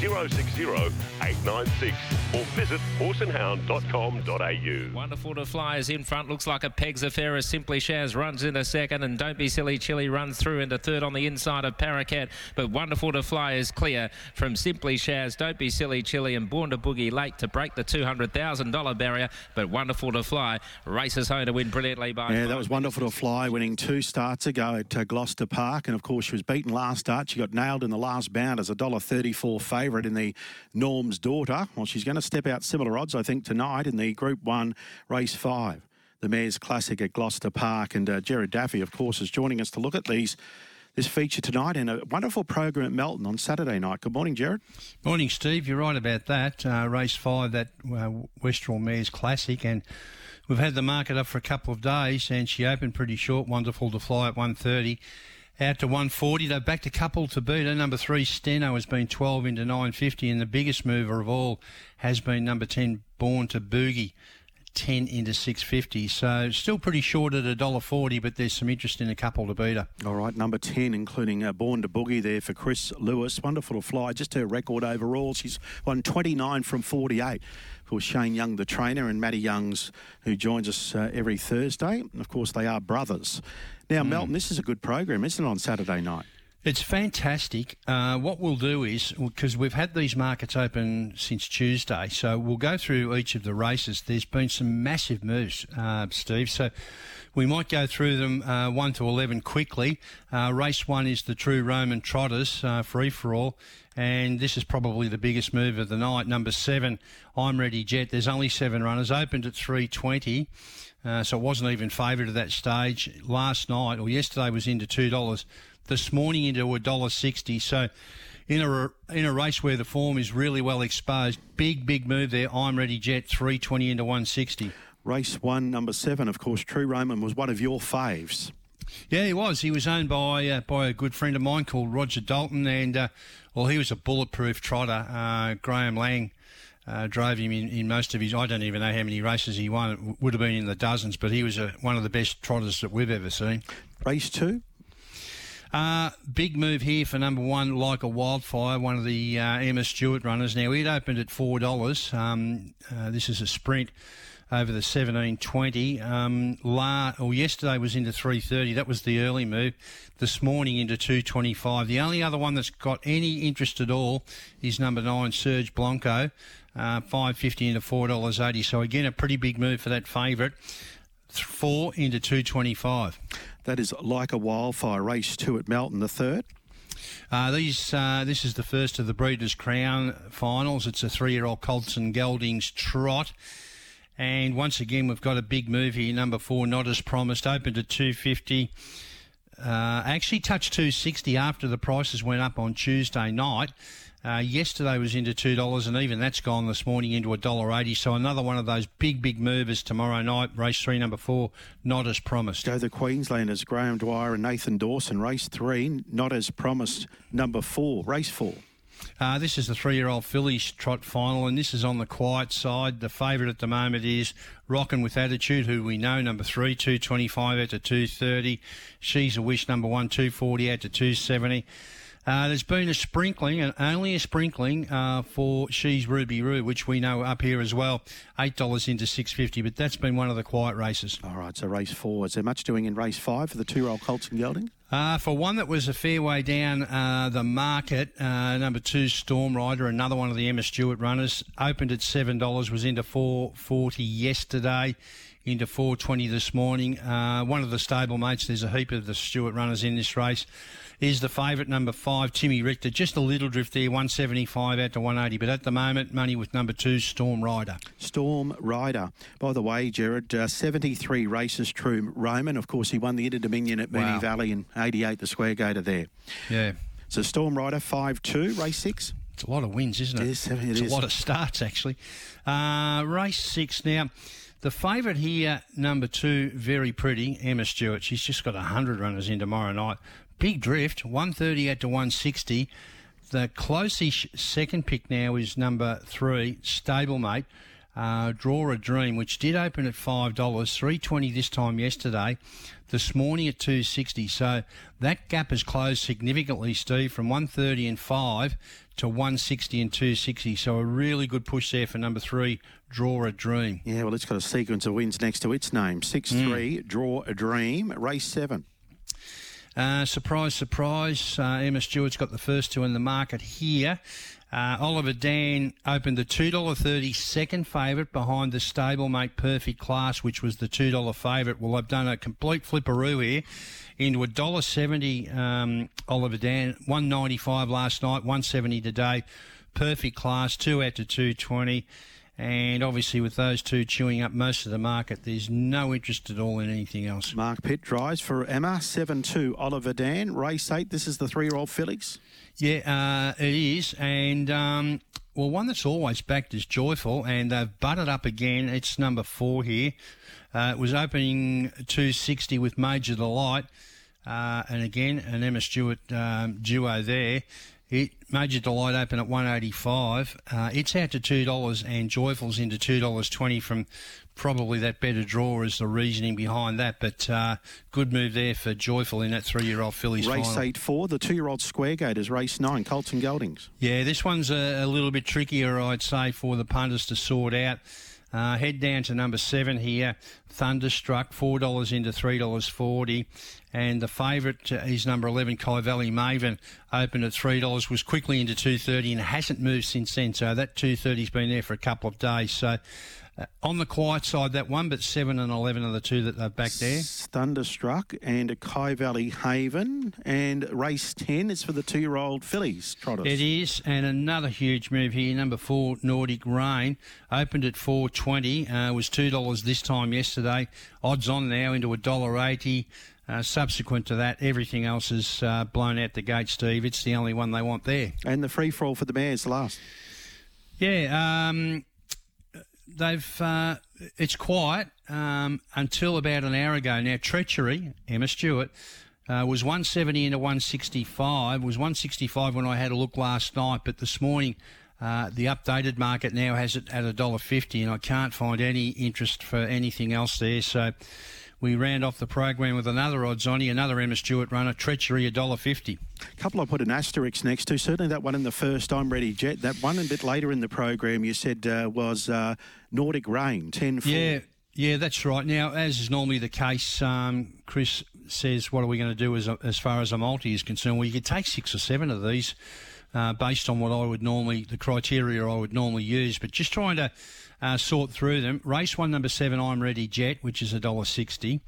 060 896 or visit horseandhound.com.au. Wonderful to fly flyers in front. Looks like a Pegs affair as Simply Shaz runs into second and Don't Be Silly Chili runs through into third on the inside of Paracat. But Wonderful to Fly is clear from Simply Shaz, Don't Be Silly Chili and Born to Boogie late to break the $200,000 barrier. But Wonderful to Fly races home to win brilliantly by. Yeah, that was Wonderful to Fly winning two starts ago at uh, Gloucester Park. And of course, she was beaten last start. She got nailed in the last bound as a $1.34 favourite favourite in the Norm's Daughter. Well, she's going to step out similar odds, I think, tonight in the Group 1 Race 5. The Mayor's Classic at Gloucester Park. And uh, Gerard Daffy, of course, is joining us to look at these this feature tonight and a wonderful program at Melton on Saturday night. Good morning, Gerard. Morning, Steve. You're right about that. Uh, race five, that uh, Westral Mares Classic, and we've had the market up for a couple of days, and she opened pretty short. Wonderful to fly at 130 out to 140. They backed a couple to beat her. Number three, Steno, has been 12 into 950, and the biggest mover of all has been number 10, Born to Boogie. 10 into 650. So still pretty short at $1.40, but there's some interest in a couple to beat her. All right, number 10, including uh, Born to Boogie there for Chris Lewis. Wonderful to fly. Just her record overall. She's won 29 from 48 for Shane Young, the trainer, and Matty Youngs, who joins us uh, every Thursday. And of course, they are brothers. Now, mm. Melton, this is a good program, isn't it, on Saturday night? It's fantastic. Uh, what we'll do is, because we've had these markets open since Tuesday, so we'll go through each of the races. There's been some massive moves, uh, Steve. So we might go through them uh, 1 to 11 quickly. Uh, race 1 is the True Roman Trotters, uh, free for all. And this is probably the biggest move of the night. Number 7, I'm Ready Jet. There's only seven runners. Opened at 320. Uh, so it wasn't even favoured at that stage. Last night or yesterday was into two dollars. This morning into a dollar sixty. So in a in a race where the form is really well exposed, big big move there. I'm ready. Jet three twenty into one sixty. Race one, number seven, of course. True Roman was one of your faves. Yeah, he was. He was owned by uh, by a good friend of mine called Roger Dalton, and uh, well, he was a bulletproof trotter. Uh, Graeme Lang uh, drove him in, in most of his. I don't even know how many races he won. It would have been in the dozens, but he was a, one of the best trotters that we've ever seen. Race two. Uh, big move here for number one, like a wildfire, one of the uh, Emma Stewart runners. Now, it opened at $4. Um, uh, this is a sprint over the 1720. Um, la, or yesterday was into 330. That was the early move. This morning into 225. The only other one that's got any interest at all is number nine, Serge Blanco uh, 550 into $4.80. So again, a pretty big move for that favourite. Four into 225. That is like a wildfire race two at Melton, the third. Uh, these, uh, this is the first of the Breeders' Crown finals. It's a three-year-old Colts and Geldings trot. And once again, we've got a big move here. Number four, not as promised, opened at 250. Uh, actually touched 260 after the prices went up on Tuesday night. Uh, yesterday was into two dollars, and even that's gone this morning into a dollar eighty. So another one of those big, big movers tomorrow night. Race three, number four, not as promised. Go the Queenslanders, Graham Dwyer and Nathan Dawson. Race three, not as promised. Number four, race four. Uh, this is the three-year-old fillies trot final, and this is on the quiet side. The favourite at the moment is Rockin' with Attitude, who we know number three, two twenty-five out to two thirty. She's a wish number one, two forty out to two seventy. Uh, there's been a sprinkling, and only a sprinkling uh, for She's Ruby Roo, which we know up here as well, eight dollars into six fifty. But that's been one of the quiet races. All right, so race four. Is there much doing in race five for the two-year-old Colts and Gelding? Uh, for one that was a fair way down uh, the market, uh, number two Storm Rider, another one of the Emma Stewart runners, opened at seven dollars, was into four forty yesterday into 420 this morning. Uh, one of the stablemates, there's a heap of the Stewart runners in this race is the favourite number five, Timmy Richter. Just a little drift there, 175 out to 180. But at the moment, money with number two, Storm Rider. Storm Rider. By the way, Gerard, uh, 73 races true. Roman, of course, he won the Inter Dominion at Moonee wow. Valley in 88, the square gaiter there. Yeah. So Storm Rider, 5 2, race 6. It's a lot of wins, isn't it? It is. It it's is. a lot of starts, actually. Uh, race 6 now. The favourite here, number two, very pretty, Emma Stewart. She's just got 100 runners in tomorrow night. Big drift, 138 to 160. the closest second pick now is number three, Stablemate. Uh, draw a dream, which did open at five dollars, three twenty this time yesterday. This morning at two sixty. So that gap has closed significantly, Steve, from one thirty and five to one sixty and two sixty. So a really good push there for number three, draw a dream. Yeah, well, it's got a sequence of wins next to its name. Six three, draw a dream, race seven. Uh, surprise, surprise. Uh, Emma Stewart's got the first two in the market here. Uh, Oliver Dan opened the $2.30 second favourite behind the stablemate Perfect Class, which was the $2 favourite. Well, I've done a complete flipperoo here into a dollar seventy. Um, Oliver Dan, one ninety five last night, one seventy today. Perfect class, two out to two twenty. And obviously, with those two chewing up most of the market, there's no interest at all in anything else. Mark Pitt drives for Emma, 7 2 Oliver Dan. Race 8, this is the three year old Felix. Yeah, uh, it is. And, um, well, one that's always backed is Joyful, and they've butted up again. It's number four here. Uh, it was opening 260 with Major Delight. Uh, and again, an Emma Stewart um, duo there. It Major Delight open at 185. Uh, it's out to two dollars, and Joyful's into two dollars twenty from probably that better draw is the reasoning behind that. But uh, good move there for Joyful in that three-year-old fillies Race final. 8 4, the two year old Square Gaiters, race 9, Colts and Goldings. Yeah, this one's a, a little bit trickier, I'd say, for the punters to sort out. Uh, head down to number seven here, Thunderstruck, four dollars into three dollars forty, and the favourite uh, is number eleven, Kyvalley Maven, opened at three dollars, was quickly into two thirty, and hasn't moved since then. So that two thirty's been there for a couple of days. So. Uh, on the quiet side, that one, but seven and eleven are the two that they've back there. Thunderstruck and a Kai Valley Haven. And race 10 is for the two year old fillies, Trotters. It is, and another huge move here. Number four, Nordic Rain, opened at four twenty. Uh, was two dollars this time yesterday. Odds on now into a dollar eighty. Uh, subsequent to that, everything else is uh, blown out the gate, Steve. It's the only one they want there. And the free for all for the mares last. Yeah, um, they've. Uh, it's quiet um, until about an hour ago. Now, Treachery, Emma Stewart, uh, was 170 into 165. Was 165 when I had a look last night, but this morning. Uh, the updated market now has it at a dollar fifty, and I can't find any interest for anything else there. So we round off the program with another odds on you, another Emma Stewart runner, Treachery, $1.50. a dollar fifty. couple I put an asterisk next to. Certainly that one in the first I'm Ready Jet. That one a bit later in the program you said uh, was uh, Nordic Rain, 10 4. Yeah, yeah, that's right. Now, as is normally the case, um, Chris says, "What are we going to do as as far as a multi is concerned?" Well, you could take six or seven of these. Uh, based on what I would normally, the criteria I would normally use, but just trying to uh, sort through them. Race one, number seven, I'm Ready Jet, which is a dollar sixty.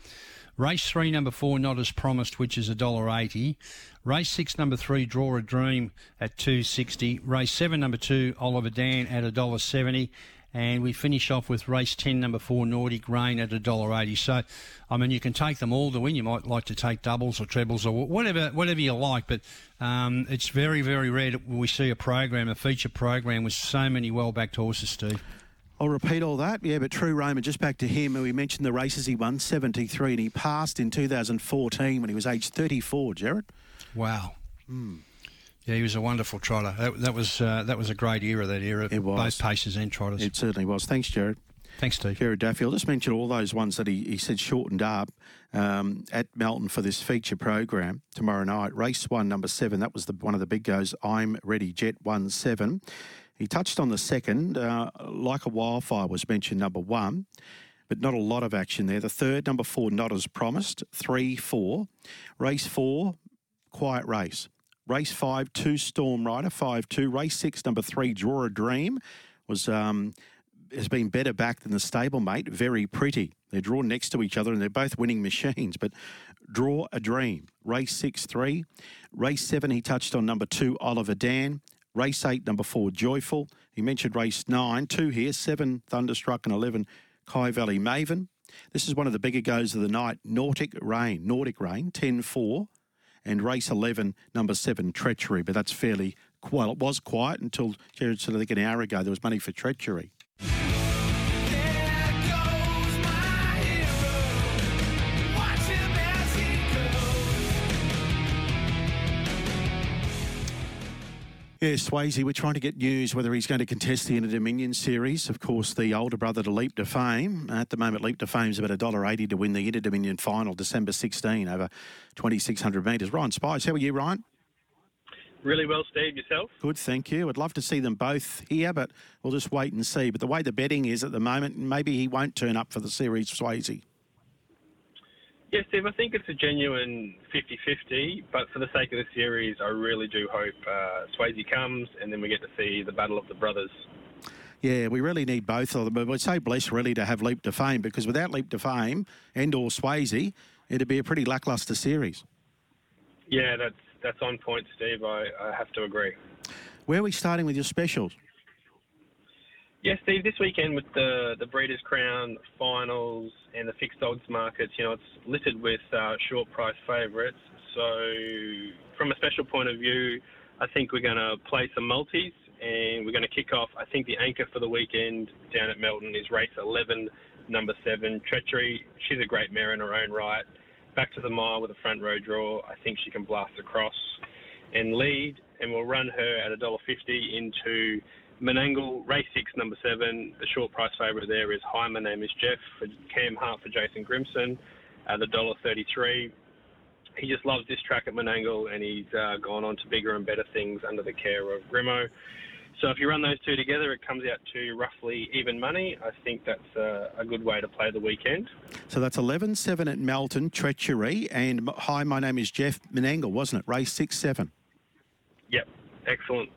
Race three, number four, Not As Promised, which is a dollar eighty. Race six, number three, Draw a Dream at two sixty. Race seven, number two, Oliver Dan at a dollar seventy. And we finish off with race 10, number four, Nordic Rain at $1.80. So, I mean, you can take them all to win. You might like to take doubles or trebles or whatever whatever you like, but um, it's very, very rare that we see a program, a feature program with so many well-backed horses, Steve. I'll repeat all that. Yeah, but True Roman, just back to him. We mentioned the races he won, 73, and he passed in 2014 when he was aged 34, Gerard. Wow. Yeah, he was a wonderful trotter. That, that was uh, that was a great era. That era, It was. both paces and trotters. It certainly was. Thanks, Gerard. Thanks, Steve. Gerard Daffy. I'll just mention all those ones that he, he said shortened up um, at Melton for this feature program tomorrow night. Race one, number seven. That was the one of the big goes. I'm ready. Jet one seven. He touched on the second. Uh, like a wildfire was mentioned number one, but not a lot of action there. The third, number four, not as promised. Three, four. Race four, quiet race. Race five, two Storm Rider, five two. Race six, number three, Draw a Dream, was um, has been better back than the stablemate. Very pretty. They're drawn next to each other and they're both winning machines. But Draw a Dream, race six three. Race seven, he touched on number two, Oliver Dan. Race eight, number four, Joyful. He mentioned race nine, two here, seven, Thunderstruck, and 11, Kyvalley Maven. This is one of the bigger goes of the night, Nordic Rain, Nordic Rain, 10 4 and race 11, number seven, Treachery. But that's fairly, well, it was quiet until said, I think an hour ago, there was money for Treachery. Yeah, Swayzee, we're trying to get news whether he's going to contest the Inter Dominion Series. Of course, the older brother to Leap to Fame. At the moment, Leap to Fame's about $1.80 to win the Inter Dominion final, December 16, over 2,600 metres. Ryan Spice, how are you, Ryan? Really well, Steve. Yourself? Good, thank you. I'd love to see them both here, but we'll just wait and see. But the way the betting is at the moment, maybe he won't turn up for the series, Swayzee. Yes, Steve, I think it's a genuine 50 50, but for the sake of the series, I really do hope uh, Swayzee comes and then we get to see the Battle of the Brothers. Yeah, we really need both of them. But we're so blessed, really, to have Leap to Fame because without Leap to Fame and or Swayzee, it'd be a pretty lacklustre series. Yeah, that's that's on point, Steve. I, I have to agree. Where are we starting with your specials? Yeah, Steve, this weekend with the, the Breeders' Crown finals and the fixed odds markets, you know, it's littered with uh, short price favourites. So, from a special point of view, I think we're going to play some multis and we're going to kick off. I think the anchor for the weekend down at Melton is race 11, number 7, Treachery. She's a great mare in her own right. Back to the mile with a front row draw. I think she can blast across and lead, and we'll run her at $1.50 into Menangle, race six, number seven. The short price favourite there is Hi, my name is Jeff for Cam Hart for Jason Grimson, uh, the dollar thirty-three. He just loves this track at Menangle, and he's uh, gone on to bigger and better things under the care of Grimo. So if you run those two together, it comes out to roughly even money. I think that's a, a good way to play the weekend. So that's 11 7 at Melton, Treachery, and Hi, my name is Jeff Menangle, wasn't it? Race 6 7. Yep, excellent.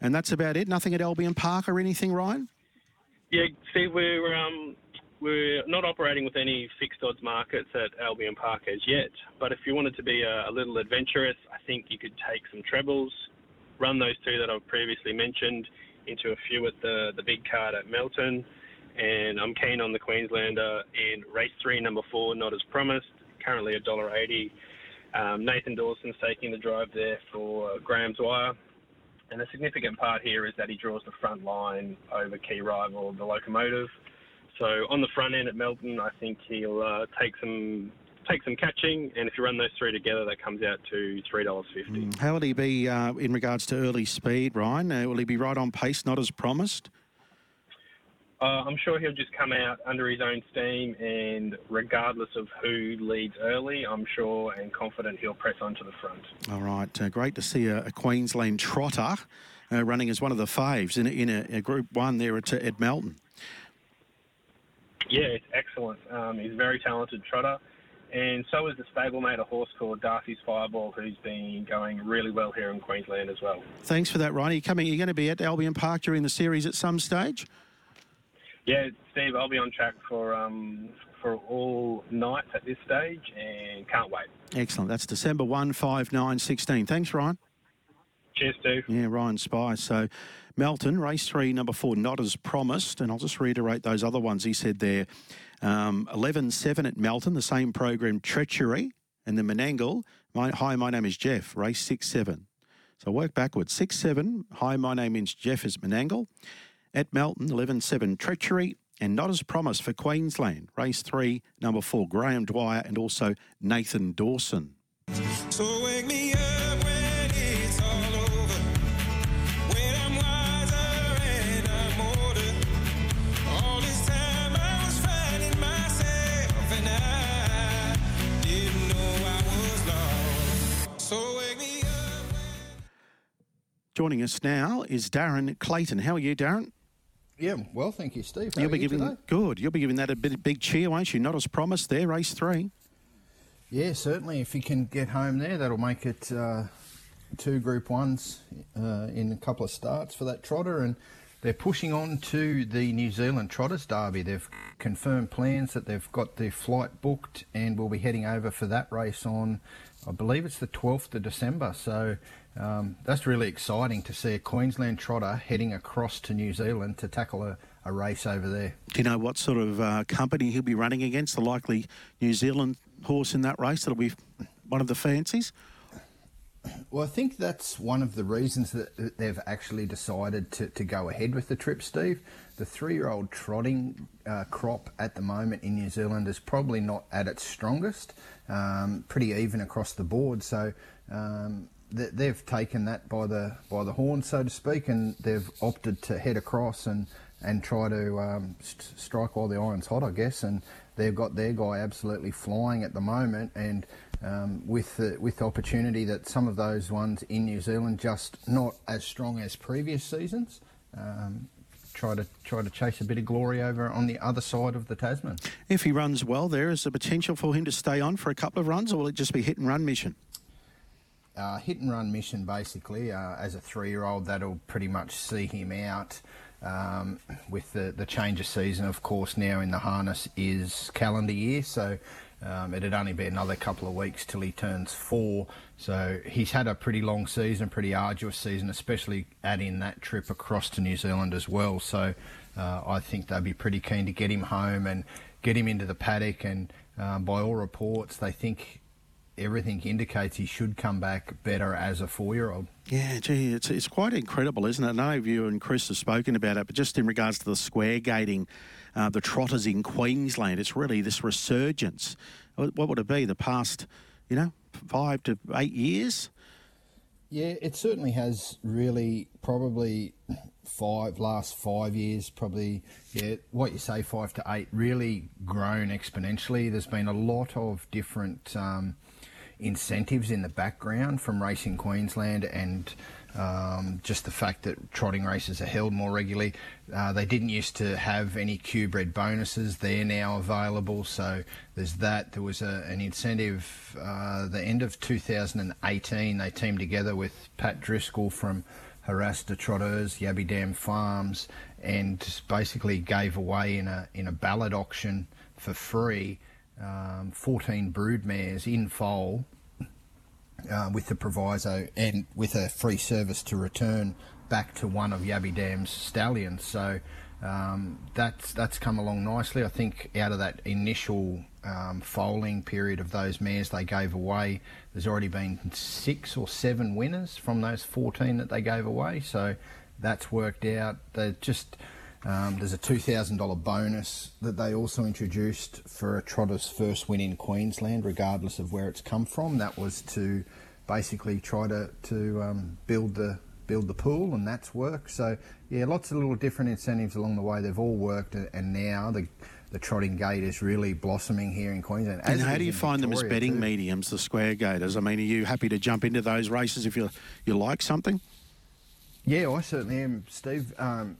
And that's about it. Nothing at Albion Park or anything, Ryan? Yeah, Steve, we're um, we're not operating with any fixed odds markets at Albion Park as yet. But if you wanted to be a, a little adventurous, I think you could take some trebles, run those two that I've previously mentioned into a few at the the big card at Melton. And I'm keen on the Queenslander in race three, number four, not as promised. Currently a dollar eighty. Um, Nathan Dawson's taking the drive there for Graham Dwyer. And the significant part here is that he draws the front line over key rival, the locomotive. So on the front end at Melton, I think he'll uh, take some take some catching, and if you run those three together, that comes out to three dollars fifty. Mm. How will he be uh, in regards to early speed, Ryan? Uh, will he be right on pace, not as promised? Uh, I'm sure he'll just come out under his own steam, and regardless of who leads early, I'm sure and confident he'll press on to the front. All right, uh, great to see a, a Queensland trotter uh, running as one of the faves in, a, in a, a Group One there at, at Melton. Yeah, it's excellent. Um, he's a very talented trotter. And so is the stablemate, a horse called Darcy's Fireball, who's been going really well here in Queensland as well. Thanks for that. Are coming, you're going to be at Albion Park during the series at some stage? Yeah, Steve, I'll be on track for um, for all nights at this stage, and can't wait. Excellent. That's December 1, 5, 9, 16. Thanks, Ryan. Cheers, Steve. Yeah, Ryan Spice. So, Melton, race three, number four, not as promised. And I'll just reiterate those other ones he said there. Um, 11 7 at Melton, the same program, Treachery. And the Menangle, my, hi, my name is Jeff, race 6 7. So work backwards. 6 7, hi, my name is Jeff is Menangle. At Melton, 11 7, Treachery. And not as promised for Queensland, race three, number four, Graham Dwyer, and also Nathan Dawson. So wake me up when it's all over. When I'm wiser and I'm older. All this time I was finding myself and I didn't know I was lost. So wake me up. Joining us now is Darren Clayton. How are you, Darren? Yeah, well, thank you, Steve. How You'll be you giving today? good. You'll be giving that a bit big cheer, won't you? Not as promised there, race three. Yeah, certainly. If you can get home there, that'll make it uh, two Group Ones uh, in a couple of starts for that trotter, and they're pushing on to the New Zealand Trotters Derby. They've confirmed plans that they've got their flight booked, and we'll be heading over for that race on, I believe it's the 12th of December. So um, that's really exciting to see a Queensland trotter heading across to New Zealand to tackle a, a race over there. Do you know what sort of uh, company he'll be running against? The likely New Zealand horse in that race that'll be one of the fancies. Well, I think that's one of the reasons that they've actually decided to, to go ahead with the trip, Steve. The three year old trotting uh, crop at the moment in New Zealand is probably not at its strongest, um, pretty even across the board. So, um, they've taken that by the by the horn, so to speak, and they've opted to head across and and try to um, st- strike while the iron's hot, I guess. And they've got their guy absolutely flying at the moment, and um, with the, with the opportunity that some of those ones in New Zealand just not as strong as previous seasons. Um, try to try to chase a bit of glory over on the other side of the Tasman. If he runs well, there is the potential for him to stay on for a couple of runs, or will it just be hit and run mission? Uh, hit and run mission, basically. Uh, as a three-year-old, that'll pretty much see him out. Um, with the, the change of season, of course, now in the harness is calendar year, so um, it'd only be another couple of weeks till he turns four. So he's had a pretty long season, pretty arduous season, especially adding that trip across to New Zealand as well. So uh, I think they'd be pretty keen to get him home and get him into the paddock. And um, by all reports, they think everything indicates he should come back better as a four-year-old. Yeah, gee, it's, it's quite incredible, isn't it? I know you and Chris have spoken about it, but just in regards to the square gaiting, uh, the trotters in Queensland, it's really this resurgence. What would it be? The past, you know, five to eight years? Yeah, it certainly has really probably five last five years probably yeah what you say five to eight really grown exponentially there's been a lot of different um, incentives in the background from Racing Queensland and um, just the fact that trotting races are held more regularly. Uh, they didn't used to have any Q-bred bonuses. They're now available. So there's that. There was a, an incentive uh, the end of 2018. They teamed together with Pat Driscoll from Harasta Trotters, Yabby Dam Farms, and basically gave away in a in a ballot auction for free um, 14 brood mares in foal uh, with the proviso and with a free service to return back to one of Yabby Dam's stallions. So um, that's that's come along nicely. I think out of that initial um, foaling period of those mares they gave away, there's already been six or seven winners from those 14 that they gave away. So that's worked out. They just um, there's a $2,000 bonus that they also introduced for a trotter's first win in Queensland, regardless of where it's come from. That was to basically try to, to um, build the build the pool, and that's worked. So yeah, lots of little different incentives along the way. They've all worked, and now the the trotting gate is really blossoming here in Queensland. and how do you find Victoria them as betting too. mediums, the square gaiters? I mean, are you happy to jump into those races if you you like something? Yeah, I certainly am, Steve. Um,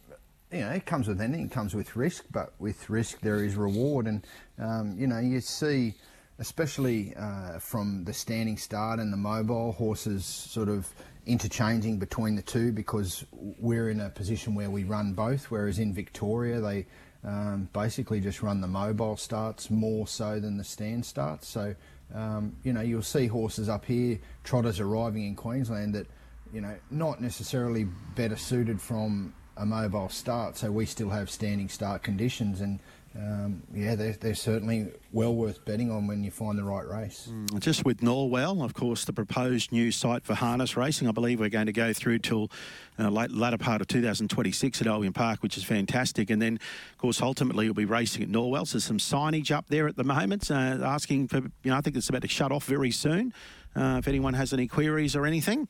you know, it comes with anything. It comes with risk, but with risk there is reward. And um, you know, you see, especially uh, from the standing start and the mobile horses, sort of interchanging between the two because we're in a position where we run both. Whereas in Victoria, they um, basically just run the mobile starts more so than the stand starts. So um, you know, you'll see horses up here, trotters arriving in Queensland that you know, not necessarily better suited from a mobile start, so we still have standing start conditions, and um, yeah, they're, they're, certainly well worth betting on when you find the right race. Mm, just with Norwell, of course, the proposed new site for harness racing. I believe we're going to go through till uh, late, latter part of 2026 at Albion Park, which is fantastic. And then, of course, ultimately you'll be racing at Norwell. So there's some signage up there at the moment, uh, asking for, you know, I think it's about to shut off very soon. Uh, if anyone has any queries or anything,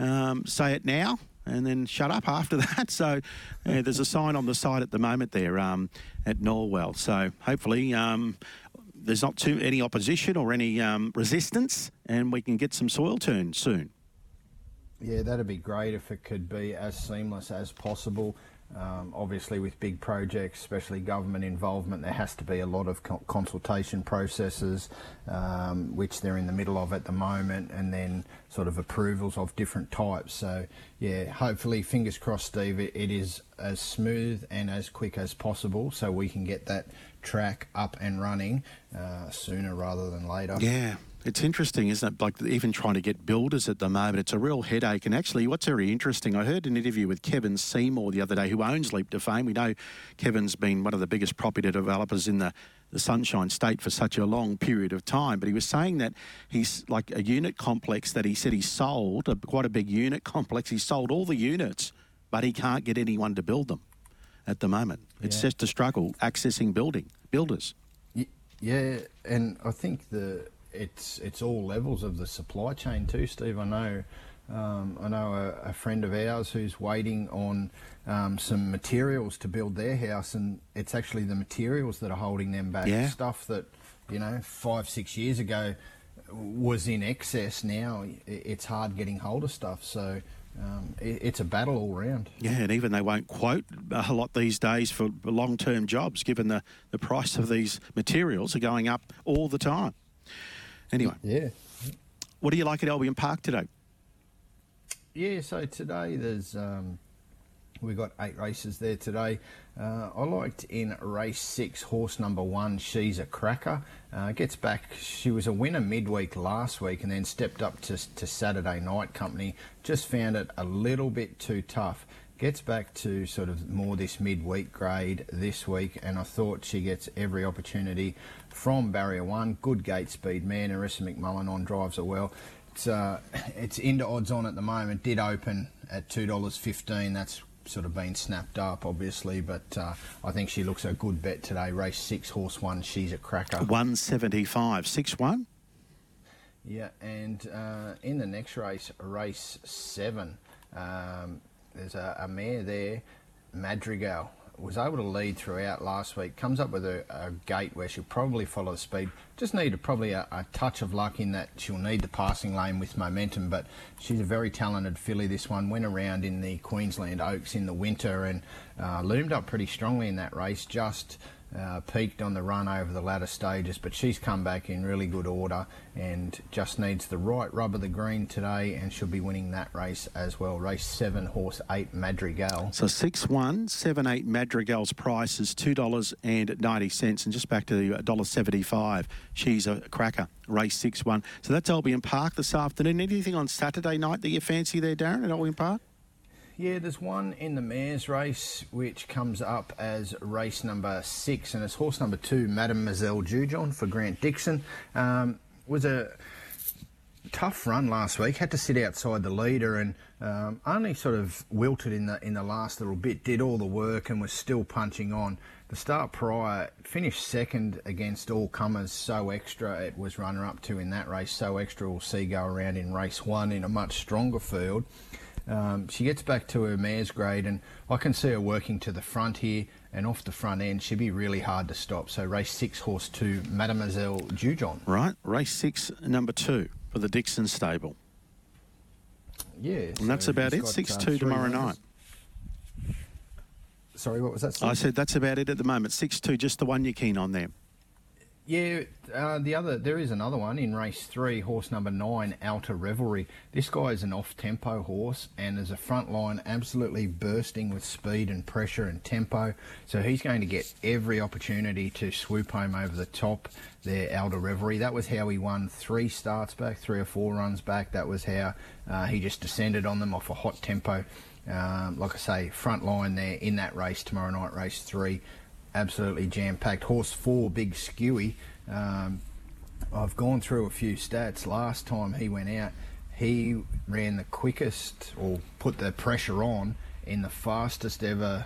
um, say it now and then shut up after that. So yeah, there's a sign on the side at the moment there um, at Norwell. So hopefully um, there's not too any opposition or any um, resistance, and we can get some soil turned soon. Yeah, that'd be great if it could be as seamless as possible. Um, obviously, with big projects, especially government involvement, there has to be a lot of co- consultation processes, um, which they're in the middle of at the moment, and then sort of approvals of different types. So, yeah, hopefully, fingers crossed, Steve, it, it is as smooth and as quick as possible so we can get that track up and running uh, sooner rather than later. Yeah, it's interesting, isn't it? Like even trying to get builders at the moment, it's a real headache. And actually, what's very interesting, I heard an interview with Kevin Seymour the other day, who owns Leap to Fame. We know Kevin's been one of the biggest property developers in the, the Sunshine State for such a long period of time. But he was saying that he's like a unit complex that he said he sold, a, quite a big unit complex. He sold all the units, but he can't get anyone to build them at the moment. It's just a struggle accessing building builders. Yeah, and I think the it's it's all levels of the supply chain too, Steve. I know Um, I know a, a, friend of ours who's waiting on um, some materials to build their house, and it's actually the materials that are holding them back. Yeah. Stuff that, you know, five, six years ago was in excess. Now it's hard getting hold of stuff. So um, it, it's a battle all round. Yeah, and even they won't quote a lot these days for long term jobs, given the, the price of these materials are going up all the time. Anyway. Yeah. What do you like at Albion Park today? Yeah, so today there's um, we got eight races there today. Uh, I liked in race six, horse number one. She's a cracker. Uh, gets back. She was a winner midweek last week, and then stepped up to to Saturday night company. Just found it a little bit too tough. Gets back to sort of more this midweek grade this week, and I thought she gets every opportunity from barrier one. Good gate speed man. Arissa McMullen on drives her well. It's uh, it's into odds on at the moment. Did open at two dollars fifteen. That's sort of been snapped up, obviously, but uh, I think she looks a good bet today. Race six, horse one. She's a cracker. One seventy five, six one. Yeah, and uh, in the next race, race seven, um, there's a, a mare there, Madrigal was able to lead throughout last week. Comes up with a, a gate where she'll probably follow the speed. Just need a, probably a, a, touch of luck in that she'll need the passing lane with momentum. But she's a very talented filly. This one went around in the Queensland Oaks in the winter and uh, loomed up pretty strongly in that race. Just uh, peaked on the run over the latter stages, but she's come back in really good order and just needs the right rub of the green today, and she'll be winning that race as well. Race seven, horse eight, Madrigal. So six one seven eight Madrigal's price is two dollars and ninety cents, and just back to dollar seventy five. She's a cracker. Race six one. So that's Albion Park this afternoon. Anything on Saturday night that you fancy there, Darren, at Albion Park? Yeah, there's one in the mares race which comes up as race number six, and it's horse number two, Mademoiselle Jujon for Grant Dixon. Um, was a tough run last week. Had to sit outside the leader and um, only sort of wilted in the in the last little bit. Did all the work and was still punching on. The start prior finished second against all comers. So extra it was runner up to in that race. So extra we'll see go around in race one in a much stronger field. Um, she gets back to her mare's grade, and I can see her working to the front here and off the front end. She'd be really hard to stop. So race six, horse two, Mademoiselle Jujon. Right, race six, number two for the Dixon stable. Yeah, and so that's about it. Six uh, two tomorrow night. Sorry, what was that? I said that's about it at the moment. Six two, just the one you're keen on there. Yeah, uh, the other there is another one in race three, horse number nine, Outer Revelry. This guy is an off-tempo horse, and there's a front line absolutely bursting with speed and pressure and tempo. So he's going to get every opportunity to swoop home over the top. There, Outer Revelry. That was how he won three starts back, three or four runs back. That was how uh, he just descended on them off a hot tempo. Um, like I say, front line there in that race tomorrow night, race three absolutely jam packed. Horse four, Big Skewy. Um, I've gone through a few stats. Last time he went out, he ran the quickest or put the pressure on in the fastest ever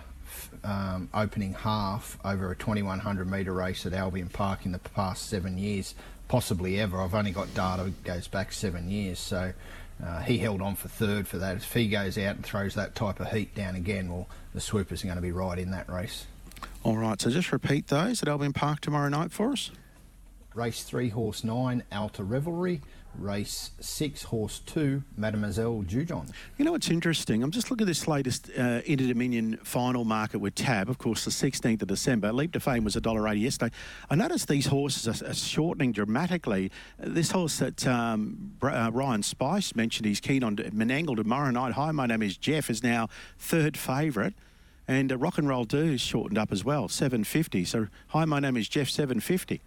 um, opening half over a 2100 metre race at Albion Park in the past seven years, possibly ever. I've only got data that goes back seven years, so uh, he held on for third for that. If he goes out and throws that type of heat down again, well, the swoopers are going to be right in that race. All right, so just repeat those at Albion Park tomorrow night for us. Race three, horse nine, Alta Revelry. Race six, horse two, Mademoiselle Jujon. You know what's interesting? I'm just looking at this latest uh, Inter Dominion final market with Tab. Of course, the 16th of December. Leap to Fame was $1.80 yesterday. I noticed these horses are, are shortening dramatically. This horse that um, uh, Ryan Spice mentioned he's keen on Menangle tomorrow night. Hi, my name is Jeff, is now third favourite. And uh, Rock and Roll Do is shortened up as well, 750. So, hi, my name is Jeff 750.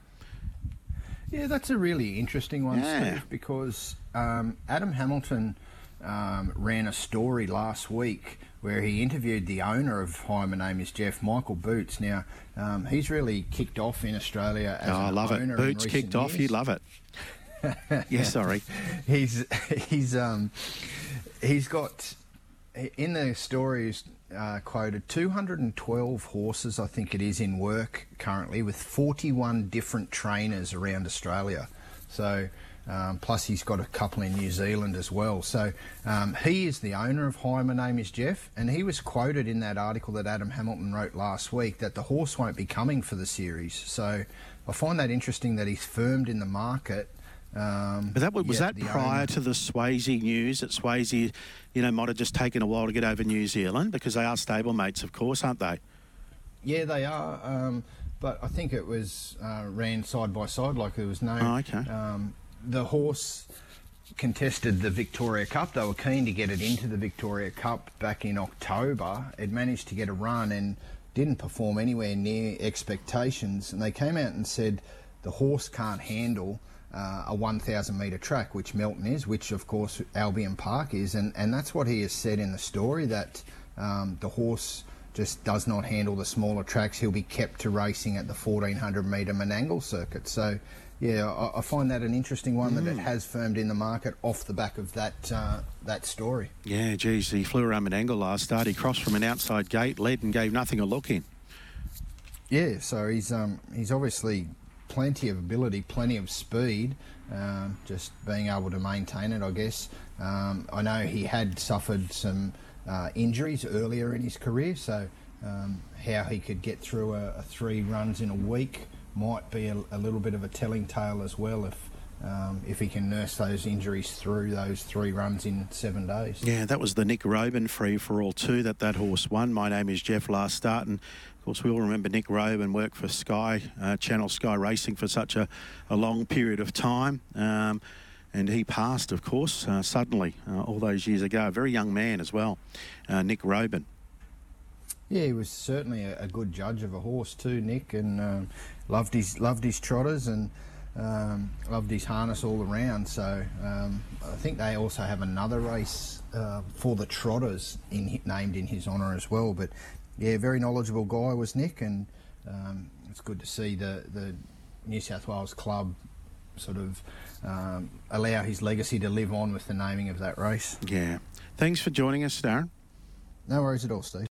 Yeah, that's a really interesting one, yeah. Steve, because um, Adam Hamilton um, ran a story last week where he interviewed the owner of Hi, my name is Jeff, Michael Boots. Now, um, he's really kicked off in Australia as oh, I love it. Boots kicked years. off, you love it. yeah, sorry. he's he's um he's got in the stories uh, quoted 212 horses, I think it is, in work currently with 41 different trainers around Australia. So Um, plus, he's got a couple in New Zealand as well. So um, he is the owner of Hi, my name is Jeff, and he was quoted in that article that Adam Hamilton wrote last week that the horse won't be coming for the series. So I find that interesting that he's firmed in the market. Um, but that was, was that prior owner- to the Swayzee news that Swayzee, you know, might have just taken a while to get over New Zealand because they are stablemates, of course, aren't they? Yeah, they are. Um, but I think it was uh, ran side by side, like there was no. Oh, okay. Um, the horse contested the Victoria Cup. They were keen to get it into the Victoria Cup back in October. It managed to get a run and didn't perform anywhere near expectations. And they came out and said the horse can't handle. Uh, a 1,000 metre track, which Melton is, which of course Albion Park is, and, and that's what he has said in the story that um, the horse just does not handle the smaller tracks. He'll be kept to racing at the 1400 metre Menangle circuit. So, yeah, I, I find that an interesting one that it has firmed in the market off the back of that uh, that story. Yeah, geez, he flew around Menangle last start. He crossed from an outside gate, led and gave nothing a look in. Yeah, so he's um, he's obviously plenty of ability, plenty of speed, um, just being able to maintain it, I guess. Um, I know he had suffered some uh, injuries earlier in his career, so um, how he could get through a, a three runs in a week might be a, a little bit of a telling tale as well if. Um, if he can nurse those injuries through those three runs in seven days. Yeah, that was the Nick Roban free for all two that that horse won. My name is Jeff last start, and of course we all remember Nick Roban worked for Sky uh, Channel Sky Racing for such a, a long period of time. Um, and he passed, of course, uh, suddenly uh, all those years ago. A very young man as well, uh, Nick Roban. Yeah, he was certainly a, a good judge of a horse too, Nick, and um, loved his loved his trotters and um, loved his harness all around. So um, I think they also have another race uh, for the trotters in, named in his honour as well. But yeah, very knowledgeable guy was Nick, and um, it's good to see the the New South Wales club sort of um, allow his legacy to live on with the naming of that race. Yeah. Thanks for joining us, Darren. No worries at all, Steve.